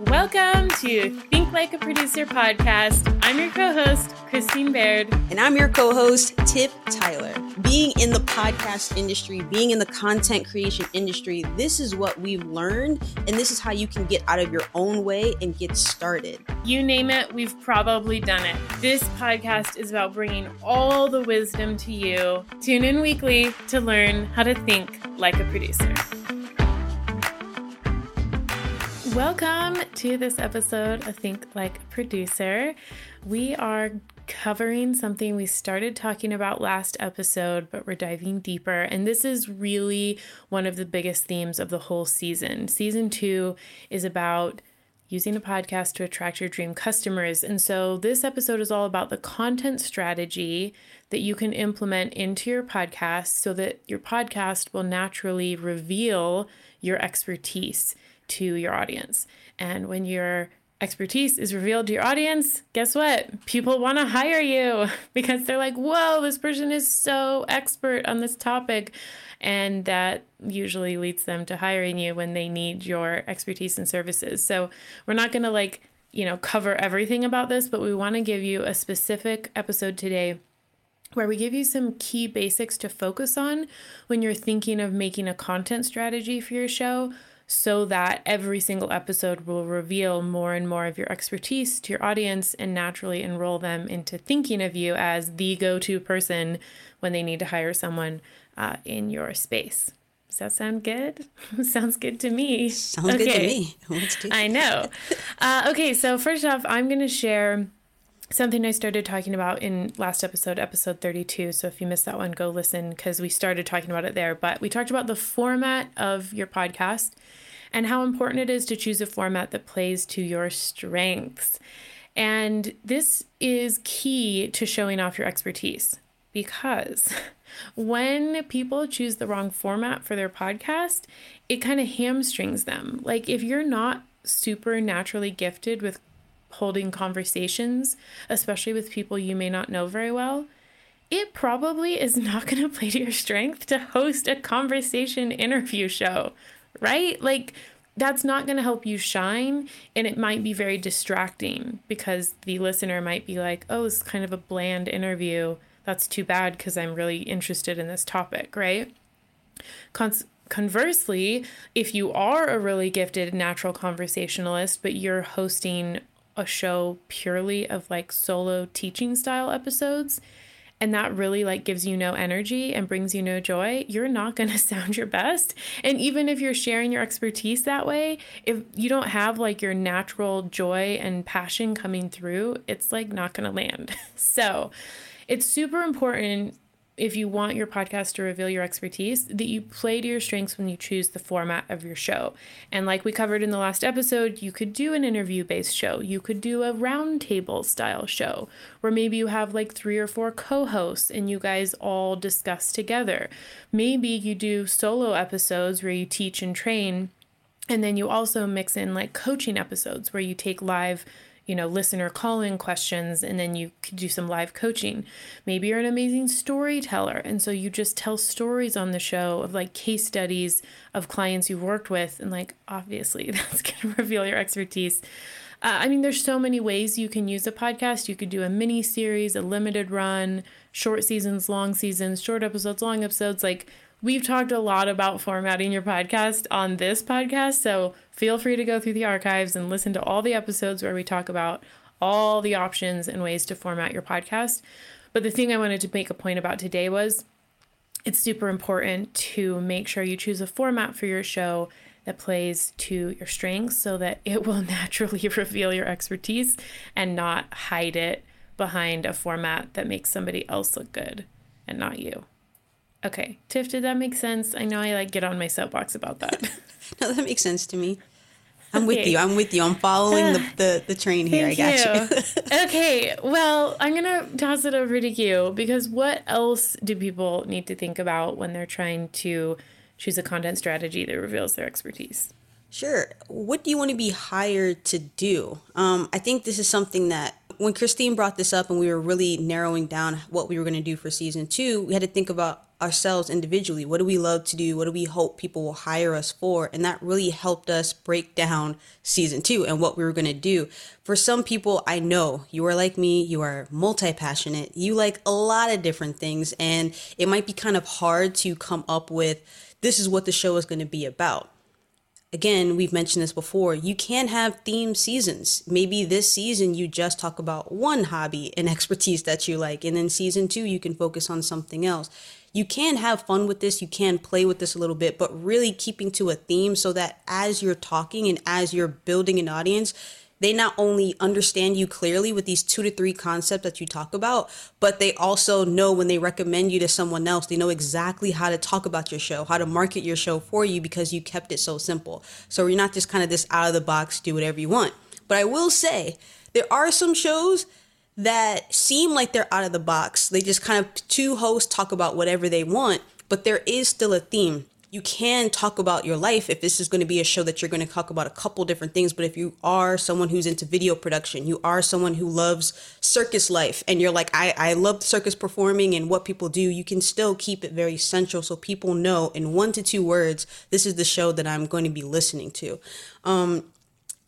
Welcome to Think Like a Producer podcast. I'm your co host, Christine Baird. And I'm your co host, Tiff Tyler. Being in the podcast industry, being in the content creation industry, this is what we've learned, and this is how you can get out of your own way and get started. You name it, we've probably done it. This podcast is about bringing all the wisdom to you. Tune in weekly to learn how to think like a producer. Welcome to this episode of Think Like a Producer. We are covering something we started talking about last episode, but we're diving deeper. And this is really one of the biggest themes of the whole season. Season two is about using a podcast to attract your dream customers. And so this episode is all about the content strategy that you can implement into your podcast so that your podcast will naturally reveal your expertise to your audience. And when your expertise is revealed to your audience, guess what? People want to hire you because they're like, whoa, this person is so expert on this topic. And that usually leads them to hiring you when they need your expertise and services. So we're not going to like, you know, cover everything about this, but we want to give you a specific episode today where we give you some key basics to focus on when you're thinking of making a content strategy for your show so that every single episode will reveal more and more of your expertise to your audience and naturally enroll them into thinking of you as the go to person when they need to hire someone uh, in your space. Does that sound good? Sounds good to me. Sounds okay. good to me. I know. Uh, okay, so first off, I'm going to share something I started talking about in last episode, episode 32. So if you missed that one, go listen because we started talking about it there. But we talked about the format of your podcast and how important it is to choose a format that plays to your strengths. And this is key to showing off your expertise because when people choose the wrong format for their podcast, it kind of hamstrings them. Like if you're not super naturally gifted with holding conversations, especially with people you may not know very well, it probably is not going to play to your strength to host a conversation interview show, right? Like, that's not going to help you shine. And it might be very distracting because the listener might be like, oh, it's kind of a bland interview. That's too bad because I'm really interested in this topic, right? Con- conversely, if you are a really gifted natural conversationalist, but you're hosting a show purely of like solo teaching style episodes and that really like gives you no energy and brings you no joy, you're not going to sound your best. And even if you're sharing your expertise that way, if you don't have like your natural joy and passion coming through, it's like not going to land. so, it's super important if you want your podcast to reveal your expertise, that you play to your strengths when you choose the format of your show. And like we covered in the last episode, you could do an interview based show. You could do a roundtable style show where maybe you have like three or four co hosts and you guys all discuss together. Maybe you do solo episodes where you teach and train. And then you also mix in like coaching episodes where you take live you know, listener call in questions and then you could do some live coaching. Maybe you're an amazing storyteller. And so you just tell stories on the show of like case studies of clients you've worked with. And like, obviously, that's going to reveal your expertise. Uh, I mean, there's so many ways you can use a podcast. You could do a mini series, a limited run, short seasons, long seasons, short episodes, long episodes. Like, We've talked a lot about formatting your podcast on this podcast, so feel free to go through the archives and listen to all the episodes where we talk about all the options and ways to format your podcast. But the thing I wanted to make a point about today was it's super important to make sure you choose a format for your show that plays to your strengths so that it will naturally reveal your expertise and not hide it behind a format that makes somebody else look good and not you. Okay, Tiff, did that make sense? I know I like get on my soapbox about that. no, that makes sense to me. I'm okay. with you. I'm with you. I'm following the, the, the train here. Thank I got you. you. okay. Well, I'm going to toss it over to you because what else do people need to think about when they're trying to choose a content strategy that reveals their expertise? Sure. What do you want to be hired to do? Um, I think this is something that when Christine brought this up and we were really narrowing down what we were going to do for season two, we had to think about ourselves individually. What do we love to do? What do we hope people will hire us for? And that really helped us break down season two and what we were going to do. For some people, I know you are like me, you are multi passionate, you like a lot of different things, and it might be kind of hard to come up with this is what the show is going to be about again, we've mentioned this before, you can have theme seasons. Maybe this season you just talk about one hobby and expertise that you like, and then season two you can focus on something else. You can have fun with this, you can play with this a little bit, but really keeping to a theme so that as you're talking and as you're building an audience, they not only understand you clearly with these two to three concepts that you talk about, but they also know when they recommend you to someone else, they know exactly how to talk about your show, how to market your show for you because you kept it so simple. So you're not just kind of this out of the box, do whatever you want. But I will say, there are some shows that seem like they're out of the box. They just kind of two hosts talk about whatever they want, but there is still a theme you can talk about your life if this is going to be a show that you're going to talk about a couple different things but if you are someone who's into video production you are someone who loves circus life and you're like i, I love circus performing and what people do you can still keep it very central so people know in one to two words this is the show that i'm going to be listening to. Um,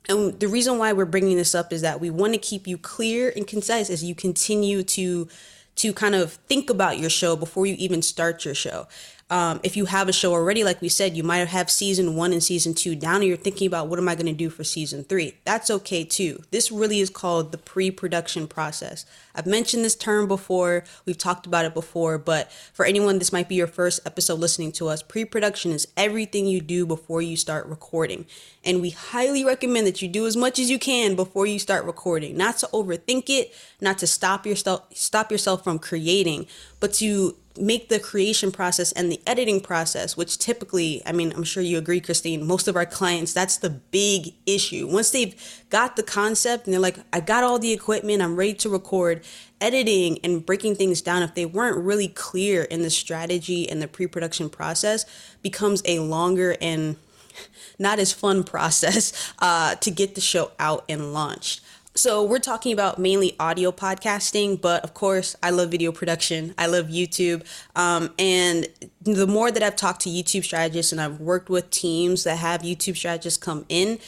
and the reason why we're bringing this up is that we want to keep you clear and concise as you continue to to kind of think about your show before you even start your show um, if you have a show already, like we said, you might have season one and season two down, and you're thinking about what am I going to do for season three. That's okay too. This really is called the pre production process. I've mentioned this term before, we've talked about it before, but for anyone, this might be your first episode listening to us. Pre production is everything you do before you start recording. And we highly recommend that you do as much as you can before you start recording, not to overthink it, not to stop yourself, stop yourself from creating, but to make the creation process and the editing process, which typically, I mean, I'm sure you agree, Christine, most of our clients, that's the big issue. Once they've got the concept and they're like, I got all the equipment, I'm ready to record, editing and breaking things down, if they weren't really clear in the strategy and the pre production process, becomes a longer and not as fun process uh, to get the show out and launched. So, we're talking about mainly audio podcasting, but of course, I love video production. I love YouTube. Um, and the more that I've talked to YouTube strategists and I've worked with teams that have YouTube strategists come in,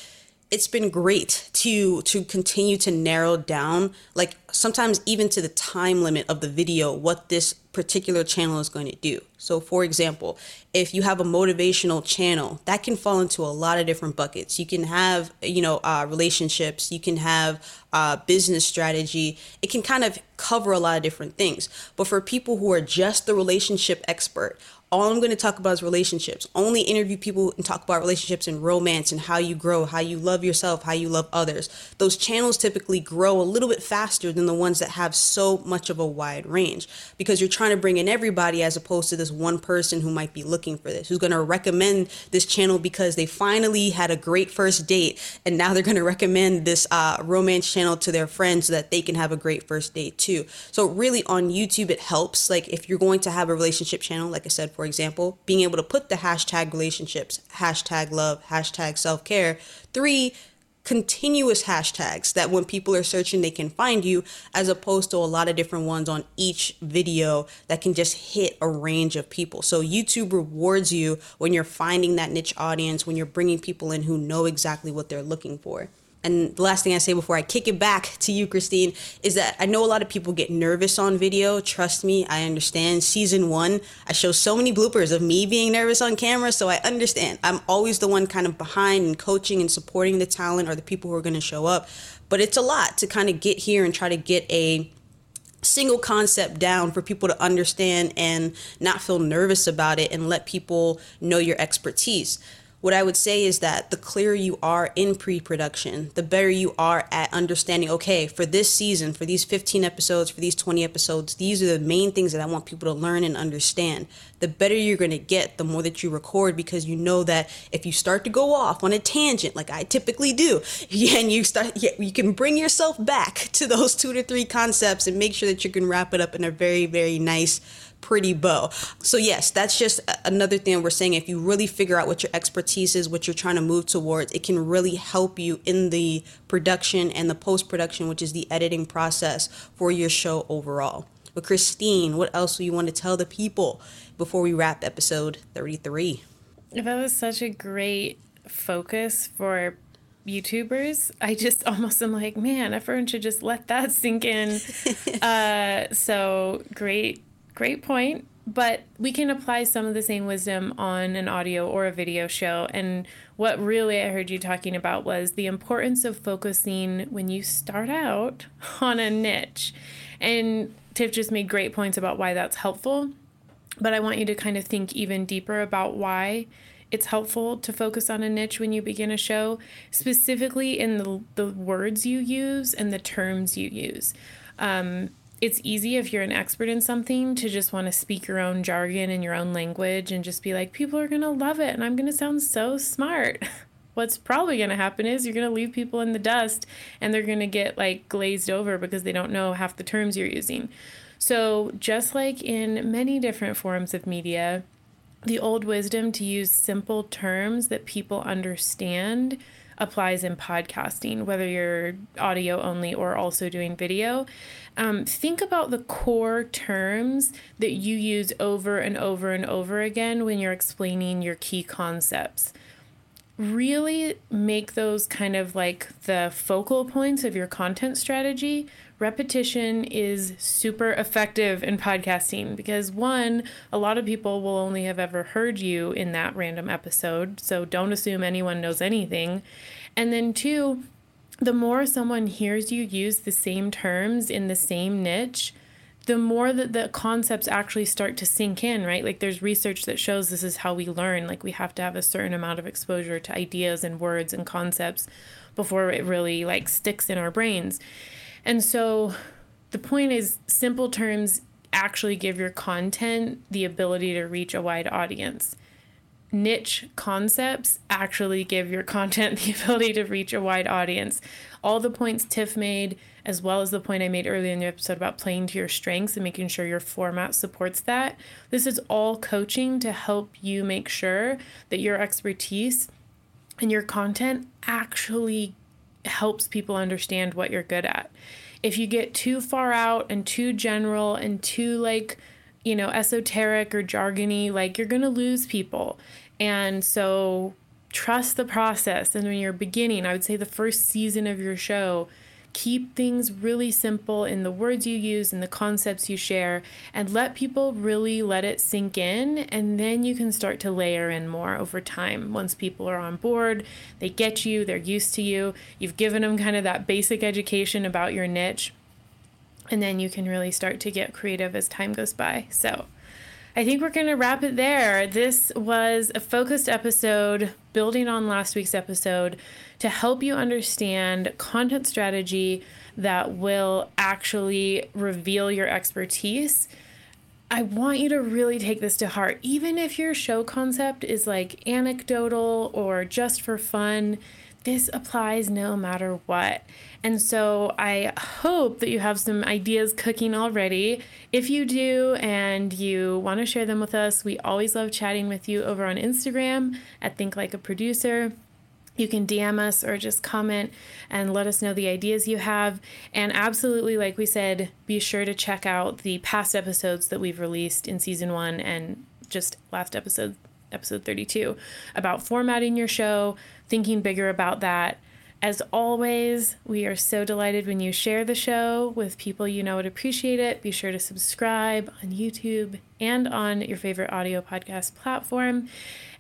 it's been great to to continue to narrow down like sometimes even to the time limit of the video what this particular channel is going to do so for example if you have a motivational channel that can fall into a lot of different buckets you can have you know uh, relationships you can have uh, business strategy it can kind of cover a lot of different things but for people who are just the relationship expert all I'm going to talk about is relationships. Only interview people and talk about relationships and romance and how you grow, how you love yourself, how you love others. Those channels typically grow a little bit faster than the ones that have so much of a wide range because you're trying to bring in everybody as opposed to this one person who might be looking for this, who's going to recommend this channel because they finally had a great first date and now they're going to recommend this uh, romance channel to their friends so that they can have a great first date too. So really on YouTube, it helps. Like if you're going to have a relationship channel, like I said, for example, being able to put the hashtag relationships, hashtag love, hashtag self care. Three, continuous hashtags that when people are searching, they can find you, as opposed to a lot of different ones on each video that can just hit a range of people. So YouTube rewards you when you're finding that niche audience, when you're bringing people in who know exactly what they're looking for and the last thing I say before I kick it back to you, Christine, is that I know a lot of people get nervous on video. Trust me, I understand. Season one, I show so many bloopers of me being nervous on camera, so I understand. I'm always the one kind of behind and coaching and supporting the talent or the people who are going to show up. But it's a lot to kind of get here and try to get a single concept down for people to understand and not feel nervous about it and let people know your expertise what I would say is that the clearer you are in pre production, the better you are at understanding okay, for this season, for these 15 episodes, for these 20 episodes, these are the main things that I want people to learn and understand. The better you're going to get, the more that you record, because you know that if you start to go off on a tangent, like I typically do, and you start, you can bring yourself back to those two to three concepts and make sure that you can wrap it up in a very, very nice pretty bow. So yes, that's just another thing we're saying. If you really figure out what your expertise is, what you're trying to move towards, it can really help you in the production and the post production, which is the editing process for your show overall. But Christine, what else do you want to tell the people before we wrap episode 33? That was such a great focus for YouTubers. I just almost am like, man, everyone should just let that sink in. uh, so great, great point. But we can apply some of the same wisdom on an audio or a video show. And what really I heard you talking about was the importance of focusing when you start out on a niche. And Tiff just made great points about why that's helpful. But I want you to kind of think even deeper about why it's helpful to focus on a niche when you begin a show, specifically in the, the words you use and the terms you use. Um, it's easy if you're an expert in something to just want to speak your own jargon in your own language and just be like, people are going to love it and I'm going to sound so smart. What's probably going to happen is you're going to leave people in the dust and they're going to get like glazed over because they don't know half the terms you're using. So, just like in many different forms of media, the old wisdom to use simple terms that people understand applies in podcasting, whether you're audio only or also doing video. Um, think about the core terms that you use over and over and over again when you're explaining your key concepts. Really make those kind of like the focal points of your content strategy repetition is super effective in podcasting because one, a lot of people will only have ever heard you in that random episode, so don't assume anyone knows anything. And then two, the more someone hears you use the same terms in the same niche, the more that the concepts actually start to sink in, right? Like there's research that shows this is how we learn. Like we have to have a certain amount of exposure to ideas and words and concepts before it really like sticks in our brains. And so the point is simple terms actually give your content the ability to reach a wide audience. Niche concepts actually give your content the ability to reach a wide audience. All the points Tiff made, as well as the point I made earlier in the episode about playing to your strengths and making sure your format supports that, this is all coaching to help you make sure that your expertise and your content actually helps people understand what you're good at. If you get too far out and too general and too like, you know, esoteric or jargony, like you're going to lose people. And so trust the process. And when you're beginning, I would say the first season of your show, keep things really simple in the words you use and the concepts you share and let people really let it sink in and then you can start to layer in more over time once people are on board they get you they're used to you you've given them kind of that basic education about your niche and then you can really start to get creative as time goes by so I think we're going to wrap it there. This was a focused episode building on last week's episode to help you understand content strategy that will actually reveal your expertise. I want you to really take this to heart. Even if your show concept is like anecdotal or just for fun, this applies no matter what. And so I hope that you have some ideas cooking already. If you do and you want to share them with us, we always love chatting with you over on Instagram at Think Like a Producer. You can DM us or just comment and let us know the ideas you have. And absolutely, like we said, be sure to check out the past episodes that we've released in season one and just last episode, episode 32, about formatting your show, thinking bigger about that as always, we are so delighted when you share the show with people you know would appreciate it. Be sure to subscribe on YouTube and on your favorite audio podcast platform.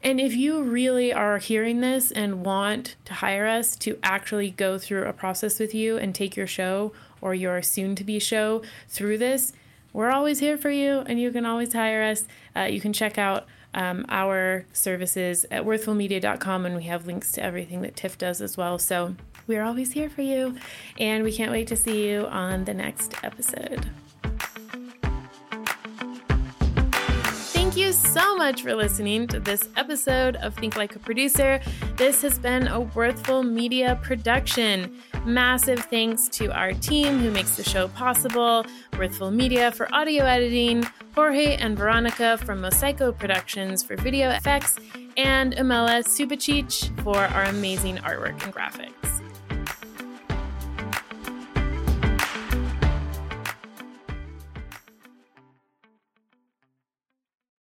And if you really are hearing this and want to hire us to actually go through a process with you and take your show or your soon to be show through this, we're always here for you and you can always hire us. Uh, you can check out um, our services at worthfulmedia.com, and we have links to everything that Tiff does as well. So we're always here for you, and we can't wait to see you on the next episode. Thank you so much for listening to this episode of Think Like a Producer. This has been a Worthful Media production. Massive thanks to our team who makes the show possible Worthful Media for audio editing, Jorge and Veronica from Mosaico Productions for video effects, and Amela Subachich for our amazing artwork and graphics.